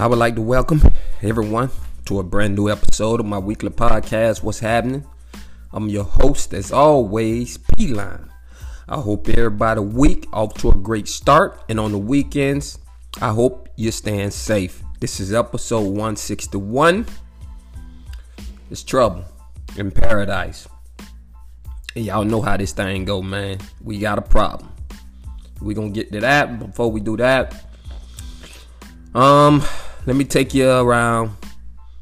I would like to welcome everyone to a brand new episode of my weekly podcast, What's Happening? I'm your host, as always, P Line. I hope everybody week off to a great start, and on the weekends, I hope you're staying safe. This is episode 161. It's trouble in paradise. And y'all know how this thing go, man. We got a problem. We gonna get to that. Before we do that, um, let me take you around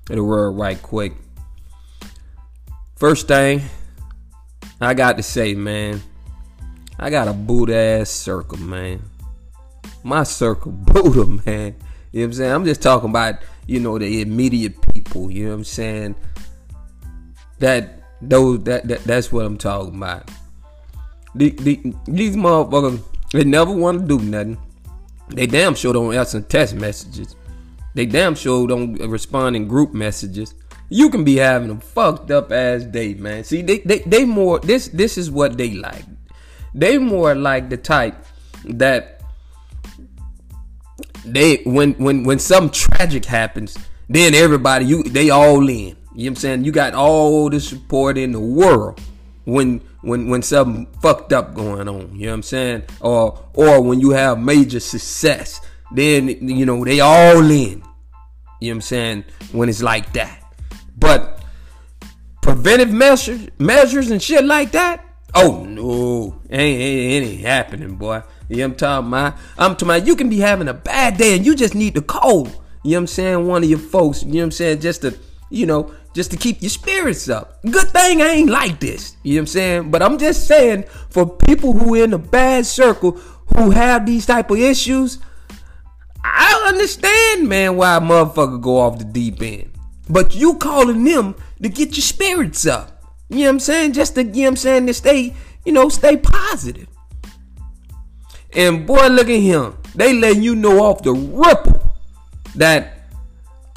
the world right quick. First thing I got to say, man, I got a boot ass circle, man. My circle Buddha, man. You know what I'm saying? I'm just talking about, you know, the immediate people, you know what I'm saying? That those that, that that's what I'm talking about. The, the, these motherfuckers, they never want to do nothing. They damn sure don't answer text messages. They damn sure don't respond in group messages. You can be having a fucked up ass day, man. See, they, they they more this this is what they like. They more like the type that they when when when something tragic happens, then everybody you they all in. You know what I'm saying? You got all the support in the world when when when something fucked up going on. You know what I'm saying? Or or when you have major success, then you know they all in. You know what I'm saying? When it's like that. But preventive measures measures and shit like that, oh no. Ain't ain't, happening, boy. You know what I'm talking about? I'm talking about you can be having a bad day and you just need to call. You know what I'm saying? One of your folks, you know what I'm saying? Just to, you know, just to keep your spirits up. Good thing I ain't like this. You know what I'm saying? But I'm just saying for people who in a bad circle who have these type of issues, I understand, man, why a motherfucker go off the deep end. But you calling them to get your spirits up. You know what I'm saying? Just to, you know I'm saying, to stay, you know, stay positive. And boy, look at him. They letting you know off the ripple that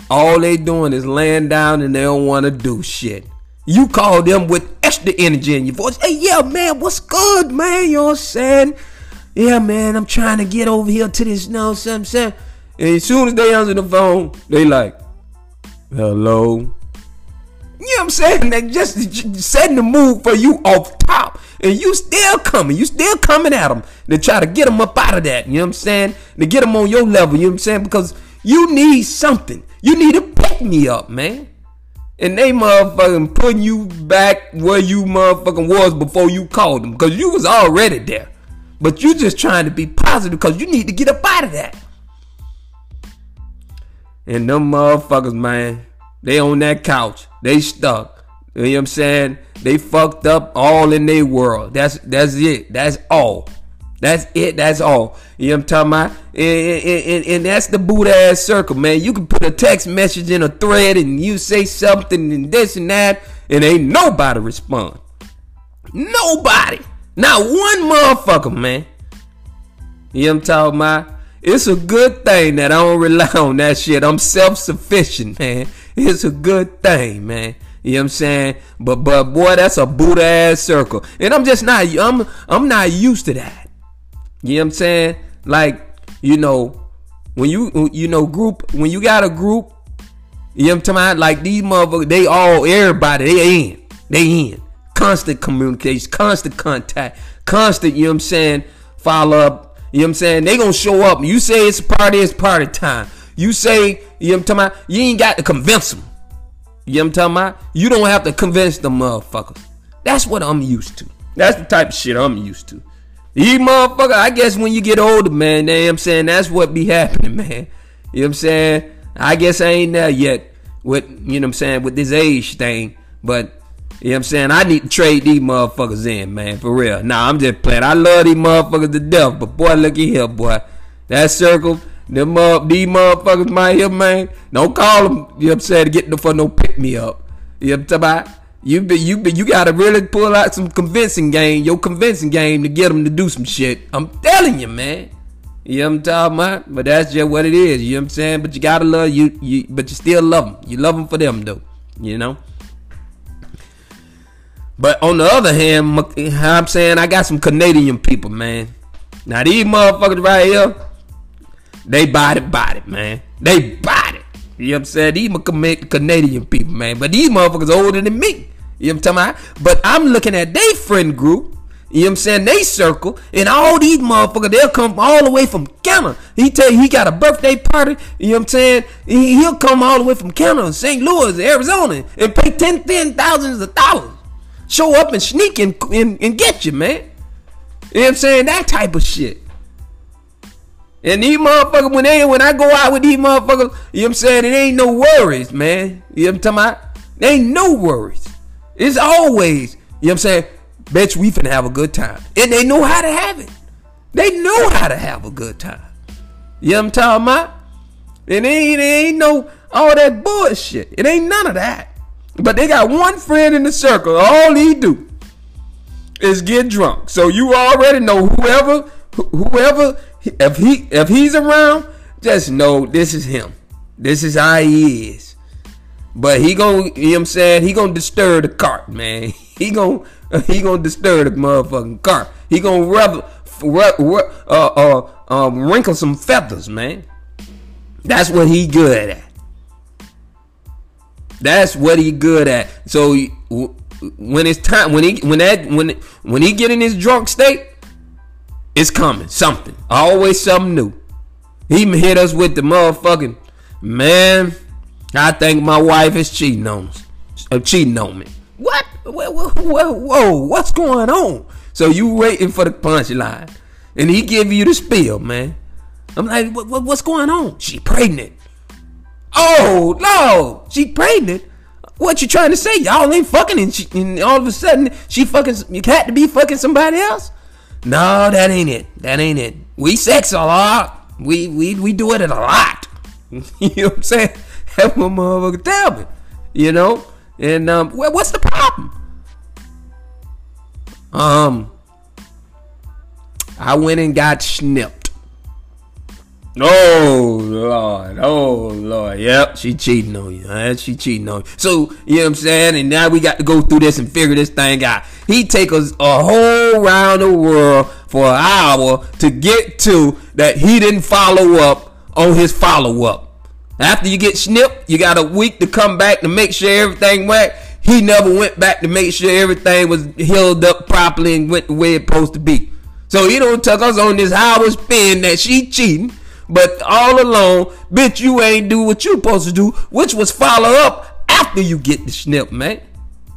all they doing is laying down and they don't want to do shit. You call them with extra energy in your voice. Hey, yeah, man, what's good, man? You know what I'm saying? Yeah, man, I'm trying to get over here to this, you know what I'm saying? And as soon as they answer the phone, they like, hello? You know what I'm saying? They just, just setting the mood for you off top. And you still coming. You still coming at them to try to get them up out of that. You know what I'm saying? To get them on your level. You know what I'm saying? Because you need something. You need to pick me up, man. And they motherfucking putting you back where you motherfucking was before you called them. Because you was already there. But you just trying to be positive because you need to get up out of that. And them motherfuckers, man, they on that couch. They stuck. You know what I'm saying? They fucked up all in their world. That's that's it. That's all. That's it. That's all. You know what I'm talking about? And, and, and, and that's the boot ass circle, man. You can put a text message in a thread and you say something and this and that, and ain't nobody respond. Nobody. Not one motherfucker, man. You know what I'm talking about? It's a good thing that I don't rely on that shit. I'm self sufficient, man. It's a good thing, man. You know what I'm saying? But but boy, that's a Buddha ass circle. And I'm just not I'm I'm not used to that. You know what I'm saying? Like, you know, when you you know group when you got a group, you know what I'm talking about? Like these motherfuckers, they all everybody, they in. They in. Constant communication, constant contact, constant, you know what I'm saying, follow up. You know what I'm saying? They gonna show up. You say it's party, it's party time. You say, you know what I'm talking about? You ain't got to convince them. You know what I'm talking about? You don't have to convince them motherfuckers. That's what I'm used to. That's the type of shit I'm used to. These motherfuckers, I guess when you get older, man, you know I'm saying? That's what be happening, man. You know what I'm saying? I guess I ain't there yet with, you know what I'm saying, with this age thing. But, you know what I'm saying? I need to trade these motherfuckers in, man, for real. Nah, I'm just playing. I love these motherfuckers to death. But, boy, look at here, boy. That circle, them uh, these motherfuckers my here, man. Don't call them, you know what I'm saying, to get for no pick me up. You know what I'm talking about? You be, you be, you gotta really pull out some convincing game, your convincing game to get them to do some shit. I'm telling you, man. You know what I'm talking about? But that's just what it is. You know what I'm saying? But you gotta love you, you but you still love them. You love them for them though. You know. But on the other hand, I'm saying I got some Canadian people, man. Now these motherfuckers right here, they body body, man. They body. You know what I'm saying? These Canadian people, man. But these motherfuckers older than me. You know what I'm talking about? But I'm looking at their friend group. You know what I'm saying? They circle. And all these motherfuckers, they'll come all the way from Canada. He tell you he got a birthday party. You know what I'm saying? He, will come all the way from Canada, St. Louis, Arizona, and pay ten, ten thousands of dollars. Show up and sneak and, and, and get you, man. You know what I'm saying? That type of shit. And these motherfuckers, when they when I go out with these motherfuckers, you know what I'm saying? It ain't no worries, man. You know what I'm talking about? There ain't no worries. It's always, you know what I'm saying? You we finna have a good time. And they know how to have it. They know how to have a good time. You know what I'm talking about? It ain't, it ain't no all that bullshit. It ain't none of that. But they got one friend in the circle. All he do is get drunk. So you already know whoever whoever if he if he's around, just know this is him. This is how he is. But he gonna, you know what I'm saying? He gonna disturb the cart, man. He gonna, he gonna disturb the motherfucking cart. He gonna rub, rub, rub uh, uh, um, wrinkle some feathers, man. That's what he good at. That's what he good at. So when it's time, when he, when that, when, when he get in his drunk state, it's coming. Something. Always something new. He hit us with the motherfucking man. I think my wife is cheating on us. Uh, cheating on me. What? Whoa, whoa, whoa, what's going on? So you waiting for the punchline, and he give you the spiel, man. I'm like, what, what, what's going on? She pregnant. Oh no, she pregnant. What you trying to say? Y'all ain't fucking, and, she, and all of a sudden she fucking. You had to be fucking somebody else. No, that ain't it. That ain't it. We sex a lot. We we we do it a lot. you know what I'm saying? Have my motherfucker tell me. You know? And um what's the problem? Um I went and got snipped. Oh Lord, oh Lord, yep, she cheating on you. Huh? She cheating on you. So you know what I'm saying, and now we got to go through this and figure this thing out. He take us a whole round the world for an hour to get to that he didn't follow up on his follow up. After you get snipped, you got a week to come back to make sure everything went. He never went back to make sure everything was healed up properly and went the way it's supposed to be. So he don't took us on this hour spin that she cheating but all along, bitch, you ain't do what you supposed to do, which was follow up after you get the snip, man.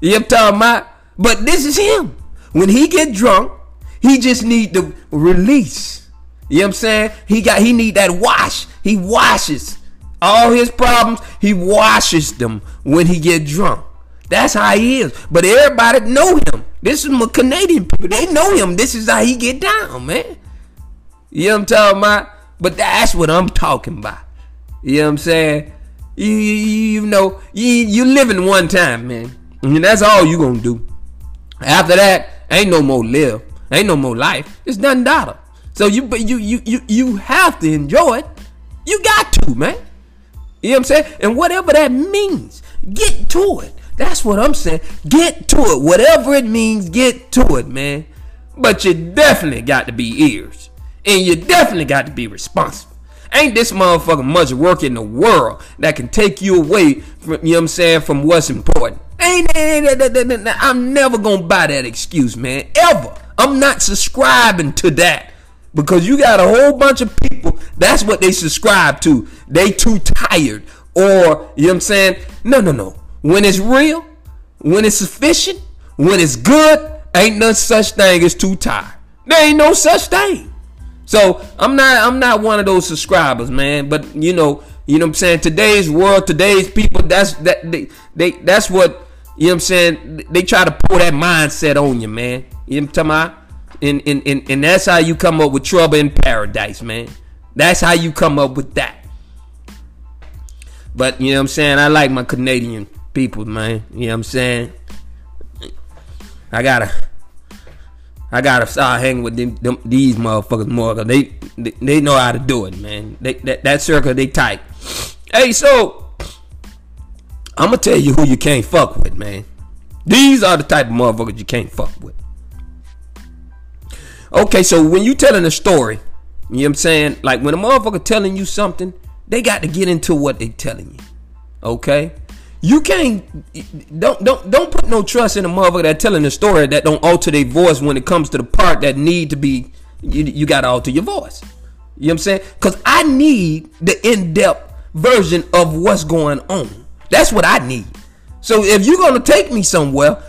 You know talking about? But this is him. When he get drunk, he just need the release. You know what I'm saying? He got he need that wash. He washes all his problems. He washes them when he get drunk. That's how he is. But everybody know him. This is my Canadian people. They know him. This is how he get down, man. You know what I'm talking about? But that's what I'm talking about. You know what I'm saying? You, you, you know, you, you living one time, man. And that's all you gonna do. After that, ain't no more live. Ain't no more life. It's done data. So you but you you you you have to enjoy it. You got to, man. You know what I'm saying? And whatever that means, get to it. That's what I'm saying. Get to it. Whatever it means, get to it, man. But you definitely got to be ears. And you definitely got to be responsible. Ain't this motherfucker much work in the world that can take you away from, you know what I'm saying, from what's important? Ain't, ain't, I'm never gonna buy that excuse, man. Ever. I'm not subscribing to that because you got a whole bunch of people. That's what they subscribe to. They too tired, or you know what I'm saying? No, no, no. When it's real, when it's sufficient, when it's good, ain't no such thing as too tired. There ain't no such thing. So I'm not I'm not one of those subscribers, man. But you know, you know what I'm saying? Today's world, today's people, that's that they, they that's what you know I'm saying? They try to pull that mindset on you, man. You know what I'm talking about? And, and, and, and that's how you come up with trouble in paradise, man. That's how you come up with that. But you know what I'm saying? I like my Canadian people, man. You know what I'm saying? I gotta I gotta start hanging with them, them these motherfuckers more cause they, they they know how to do it, man. They, that that circle they tight. Hey, so I'm gonna tell you who you can't fuck with, man. These are the type of motherfuckers you can't fuck with. Okay, so when you telling a story, you know what I'm saying? Like when a motherfucker telling you something, they got to get into what they telling you. Okay? You can't don't don't don't put no trust in a motherfucker that telling a story that don't alter their voice when it comes to the part that need to be you, you gotta alter your voice. You know what I'm saying? Cause I need the in-depth version of what's going on. That's what I need. So if you're gonna take me somewhere,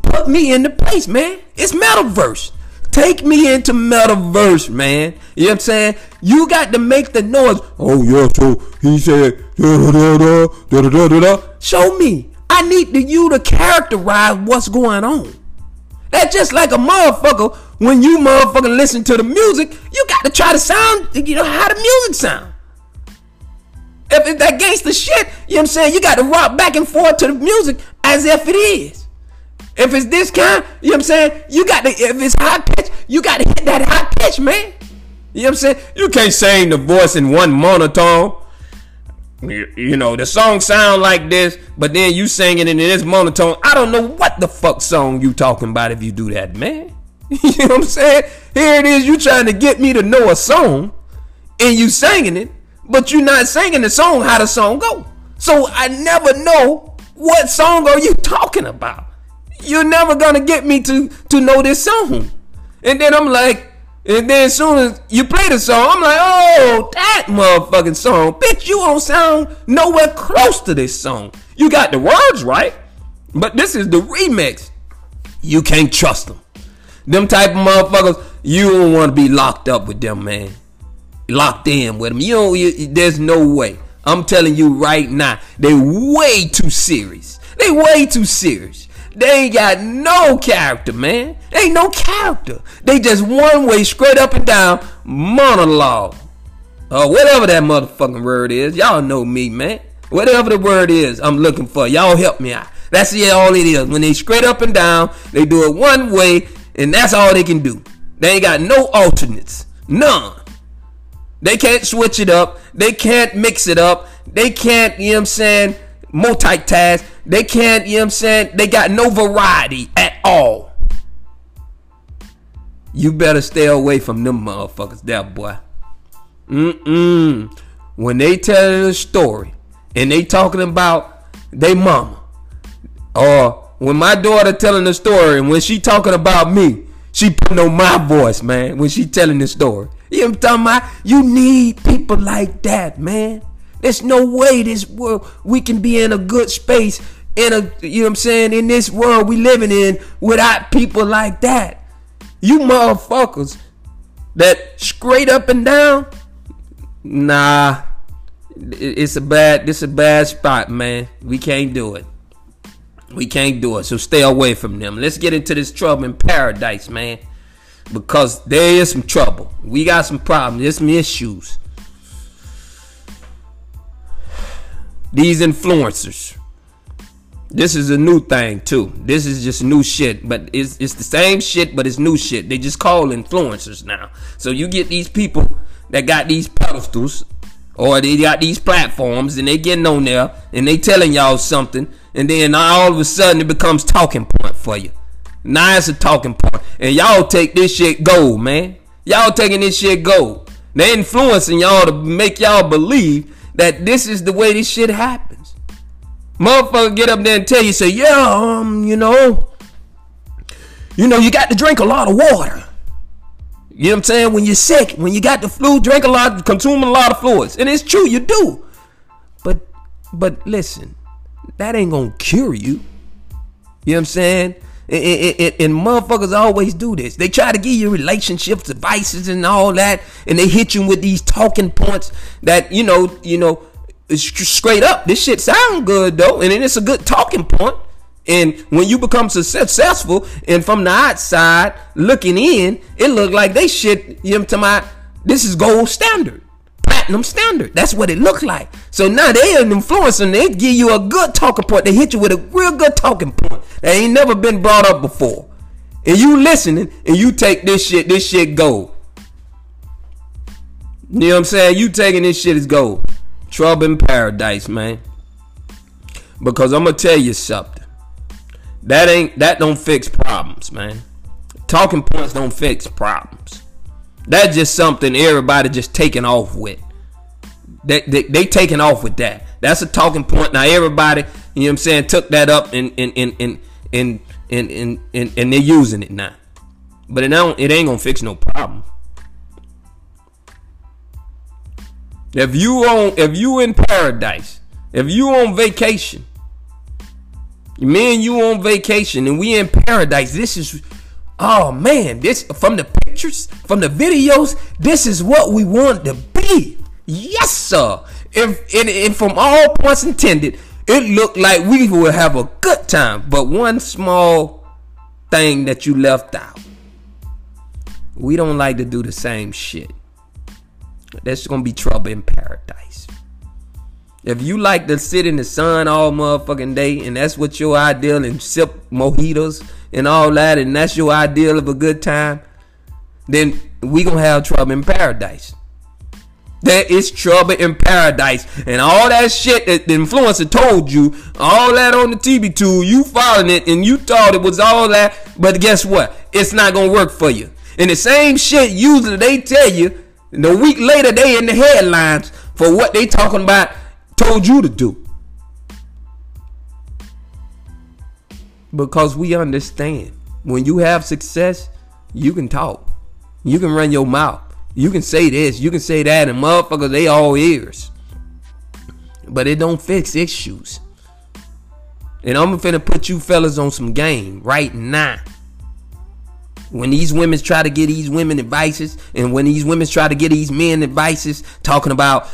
put me in the place, man. It's metaverse. Take me into metaverse, man. You know what I'm saying? You got to make the noise. Oh yeah, so he said da da da da da da da. Show me. I need to, you to characterize what's going on. That's just like a motherfucker. When you motherfucker listen to the music, you got to try to sound, you know, how the music sound. If it's that gangster shit, you know what I'm saying? You got to rock back and forth to the music as if it is. If it's this kind, you know what I'm saying? You got to, if it's high pitch, you got to hit that high pitch, man. You know what I'm saying? You can't sing the voice in one monotone. You, you know, the song sound like this, but then you singing it in this monotone. I don't know what the fuck song you talking about if you do that, man. you know what I'm saying? Here it is, you trying to get me to know a song, and you singing it, but you not singing the song how the song go. So I never know what song are you talking about you're never gonna get me to to know this song. And then I'm like, and then as soon as you play the song, I'm like, oh, that motherfucking song. Bitch, you don't sound nowhere close to this song. You got the words right, but this is the remix. You can't trust them. Them type of motherfuckers, you don't want to be locked up with them, man. Locked in with them. You don't, you, there's no way. I'm telling you right now, they way too serious. They way too serious. They ain't got no character, man. They ain't no character. They just one way, straight up and down monologue. Or whatever that motherfucking word is. Y'all know me, man. Whatever the word is I'm looking for. Y'all help me out. That's yeah, all it is. When they straight up and down, they do it one way, and that's all they can do. They ain't got no alternates. None. They can't switch it up. They can't mix it up. They can't, you know what I'm saying, multitask. They can't, you know what I'm saying? They got no variety at all. You better stay away from them motherfuckers that boy. Mm-mm. When they telling a story and they talking about they mama, or when my daughter telling a story and when she talking about me, she putting on my voice, man, when she telling the story. You know what I'm talking about? You need people like that, man. There's no way this world we can be in a good space in a you know what I'm saying in this world we living in without people like that. You motherfuckers that straight up and down, nah, it's a bad this a bad spot, man. We can't do it. We can't do it. So stay away from them. Let's get into this trouble in paradise, man. Because there is some trouble. We got some problems. There's some issues. These influencers this is a new thing too. This is just new shit, but it's it's the same shit, but it's new shit. They just call influencers now. So you get these people that got these pedestals or they got these platforms and they getting on there and they telling y'all something and then all of a sudden it becomes talking point for you. Now it's a talking. And y'all take this shit gold, man. Y'all taking this shit gold. They influencing y'all to make y'all believe that this is the way this shit happens. Motherfucker get up there and tell you, say, yeah, um, you know, you know, you got to drink a lot of water. You know what I'm saying? When you're sick, when you got the flu, drink a lot, consume a lot of fluids. And it's true, you do. But but listen, that ain't gonna cure you. You know what I'm saying? And, and, and, motherfuckers always do this. They try to give you relationships advices and all that, and they hit you with these talking points that you know, you know, straight up. This shit sound good though, and it's a good talking point. And when you become successful, and from the outside looking in, it look like they shit. You know, to my this is gold standard, platinum standard. That's what it looked like. So now they an influencer, and they give you a good talking point. They hit you with a real good talking point that ain't never been brought up before. And you listening, and you take this shit. This shit gold. You know what I'm saying? You taking this shit as gold. Trouble in paradise, man. Because I'm gonna tell you something. That ain't that don't fix problems, man. Talking points don't fix problems. That's just something everybody just taking off with. They, they, they taking off with that. That's a talking point. Now everybody, you know what I'm saying, took that up and and and and and and, and, and, and they're using it now. But it don't it ain't gonna fix no problem. If you on if you in paradise, if you on vacation, me and you on vacation and we in paradise. This is oh man, this from the pictures, from the videos, this is what we want to be. Yes, sir. If and, and from all points intended, it looked like we would have a good time. But one small thing that you left out. We don't like to do the same shit. That's gonna be trouble in paradise. If you like to sit in the sun all motherfucking day and that's what your ideal and sip mojitos and all that and that's your ideal of a good time, then we gonna have trouble in paradise. There is trouble in paradise. And all that shit that the influencer told you, all that on the TV tool, you following it and you thought it was all that. But guess what? It's not gonna work for you. And the same shit usually they tell you, and a week later they in the headlines for what they talking about told you to do. Because we understand when you have success, you can talk. You can run your mouth. You can say this, you can say that, and motherfuckers, they all ears. But it don't fix issues. And I'm finna put you fellas on some game right now. When these women try to get these women advices, and when these women try to get these men advices, talking about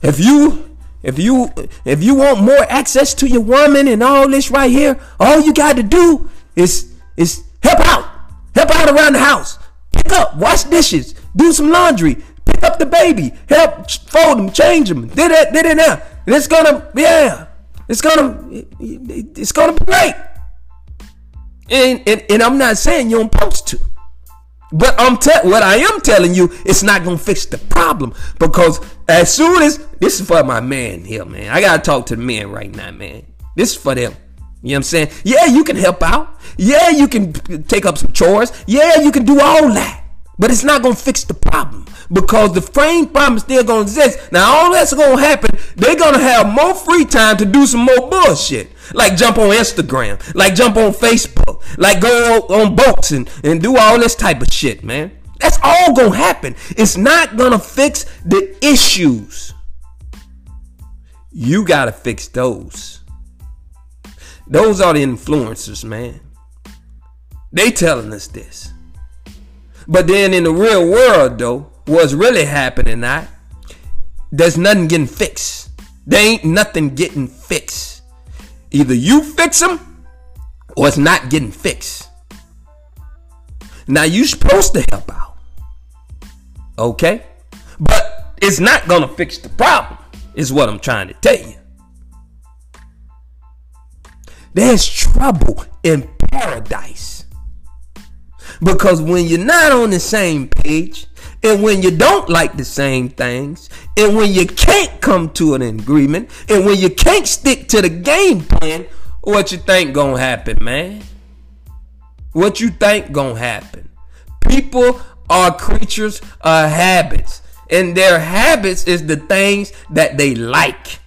if you if you if you want more access to your woman and all this right here, all you got to do is is help out. Help out around the house. Pick up, wash dishes, do some laundry, pick up the baby, help fold them, change them. Did it, did it now. And it's gonna, yeah, it's gonna, it's gonna be great. And, and, and I'm not saying you're supposed to. But I'm te- what I am telling you, it's not gonna fix the problem because as soon as this is for my man here, man. I gotta talk to the men right now, man. This is for them. You know what I'm saying? Yeah, you can help out. Yeah, you can take up some chores. Yeah, you can do all that. But it's not gonna fix the problem because the frame problem is still gonna exist. Now all that's gonna happen, they're gonna have more free time to do some more bullshit. Like jump on Instagram, like jump on Facebook, like go on boats and, and do all this type of shit, man. That's all gonna happen. It's not gonna fix the issues. You gotta fix those. Those are the influencers, man. They telling us this. But then in the real world, though, what's really happening now, there's nothing getting fixed. There ain't nothing getting fixed. Either you fix them or it's not getting fixed. Now you're supposed to help out. Okay? But it's not gonna fix the problem, is what I'm trying to tell you. There's trouble in paradise. Because when you're not on the same page, and when you don't like the same things, and when you can't come to an agreement, and when you can't stick to the game plan, what you think gonna happen, man? What you think gonna happen? People are creatures of habits, and their habits is the things that they like.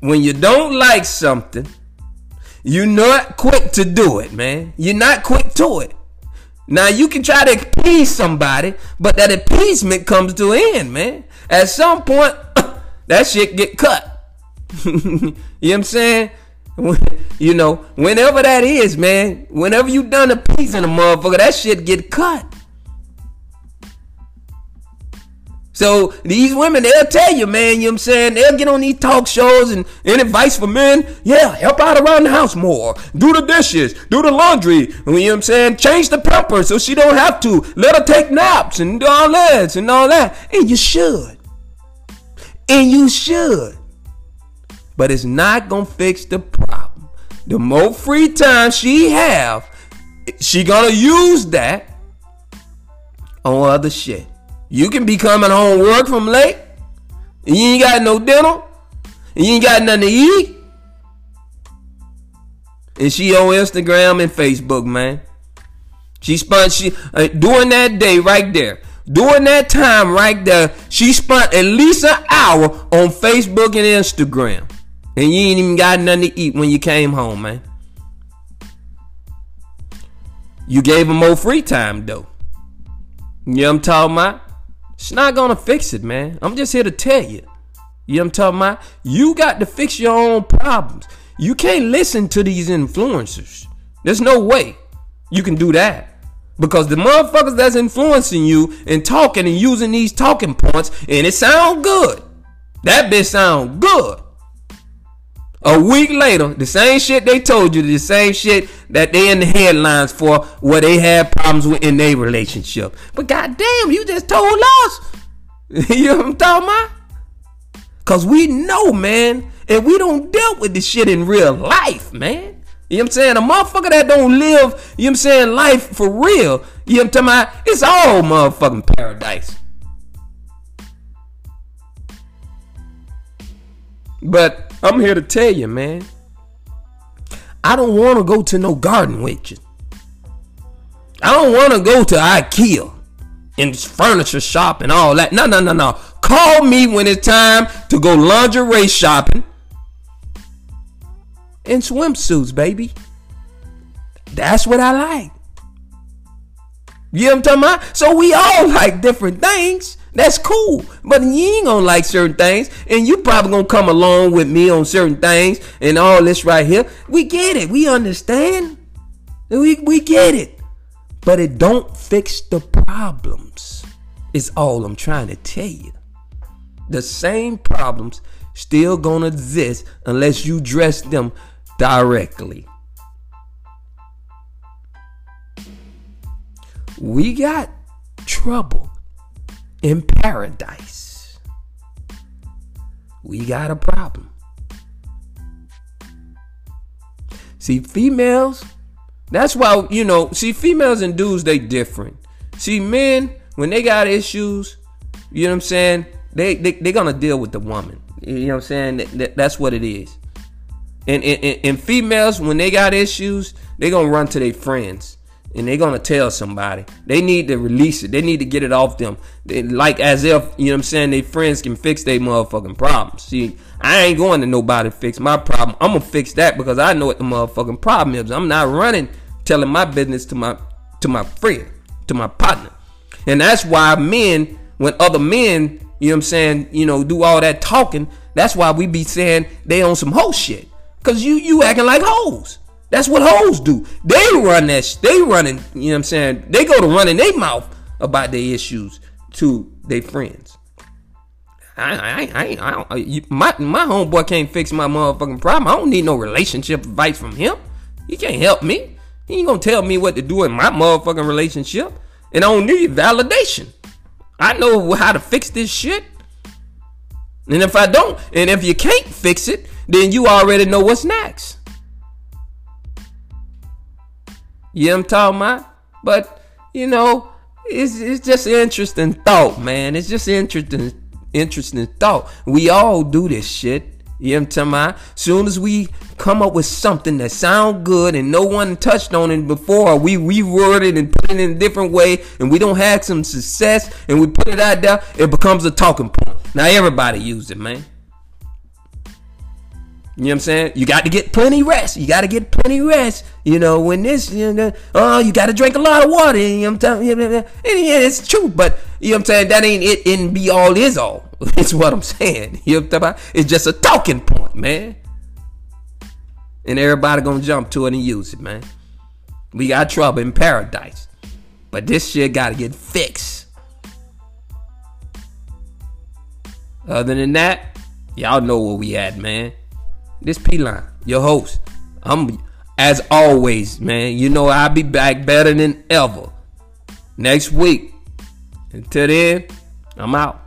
When you don't like something, You're not quick to do it, man. You're not quick to it. Now you can try to appease somebody, but that appeasement comes to an end, man. At some point, that shit get cut. you know what I'm saying? you know, whenever that is, man, whenever you done appeasing a motherfucker, that shit get cut. So these women, they'll tell you, man, you know what I'm saying? They'll get on these talk shows and any advice for men, yeah, help out around the house more. Do the dishes, do the laundry, you know what I'm saying? Change the pampers so she don't have to. Let her take naps and do all that and all that. And you should. And you should. But it's not gonna fix the problem. The more free time she have, she gonna use that on other shit. You can be coming home work from late, and you ain't got no dinner, and you ain't got nothing to eat. And she on Instagram and Facebook, man. She spent she uh, during that day right there, during that time right there, she spent at least an hour on Facebook and Instagram, and you ain't even got nothing to eat when you came home, man. You gave her more free time though. You know what I'm talking about? It's not gonna fix it, man. I'm just here to tell you. You know what I'm talking about? You got to fix your own problems. You can't listen to these influencers. There's no way you can do that. Because the motherfuckers that's influencing you and talking and using these talking points, and it sound good. That bitch sound good. A week later, the same shit they told you, the same shit that they in the headlines for where they had problems with in their relationship. But goddamn, you just told us. you know what I'm talking about? Cause we know, man, and we don't deal with this shit in real life, man. You know what I'm saying? A motherfucker that don't live, you know what I'm saying, life for real, you know what I'm talking about? It's all motherfucking paradise. But I'm here to tell you, man. I don't want to go to no garden witches. I don't want to go to IKEA and furniture shop and all that. No, no, no, no. Call me when it's time to go lingerie shopping and swimsuits, baby. That's what I like. You know what I'm talking about? So we all like different things. That's cool. But you ain't gonna like certain things, and you probably gonna come along with me on certain things and all this right here. We get it. We understand. We we get it. But it don't fix the problems. Is all I'm trying to tell you. The same problems still gonna exist unless you address them directly. We got trouble in paradise. We got a problem. See, females, that's why, you know, see, females and dudes, they different. See, men, when they got issues, you know what I'm saying? They, they, they're going to deal with the woman. You know what I'm saying? That, that, that's what it is. And, and, and females, when they got issues, they're going to run to their friends and they're gonna tell somebody. They need to release it. They need to get it off them. They, like as if you know what I'm saying. Their friends can fix their motherfucking problems. See, I ain't going to nobody fix my problem. I'm gonna fix that because I know what the motherfucking problem is. I'm not running telling my business to my to my friend, to my partner, and that's why men, when other men, you know what I'm saying, you know, do all that talking. That's why we be saying they on some hoe shit. Cause you you acting like hoes. That's what hoes do. They run that. Sh- they running. You know what I'm saying? They go to running their mouth about their issues to their friends. I, I, I, I, you, my my homeboy can't fix my motherfucking problem. I don't need no relationship advice from him. He can't help me. He ain't gonna tell me what to do in my motherfucking relationship. And I don't need validation. I know how to fix this shit. And if I don't, and if you can't fix it, then you already know what's next. You know I'm talking about? But, you know, it's, it's just interesting thought, man. It's just interesting interesting thought. We all do this shit. You know what I'm talking about? Soon as we come up with something that sound good and no one touched on it before, we reword it and put it in a different way, and we don't have some success, and we put it out there, it becomes a talking point. Now everybody use it, man. You know what I'm saying? You got to get plenty rest. You got to get plenty rest. You know, when this, you know, oh, you got to drink a lot of water. You know what I'm telling you? And yeah, it's true, but you know what I'm saying? That ain't it in be all is all. It's what I'm saying. You know what I'm talking about? It's just a talking point, man. And everybody gonna jump to it and use it, man. We got trouble in paradise. But this shit gotta get fixed. Other than that, y'all know where we at, man. This P line, your host. I'm as always, man. You know I'll be back better than ever next week. Until then, I'm out.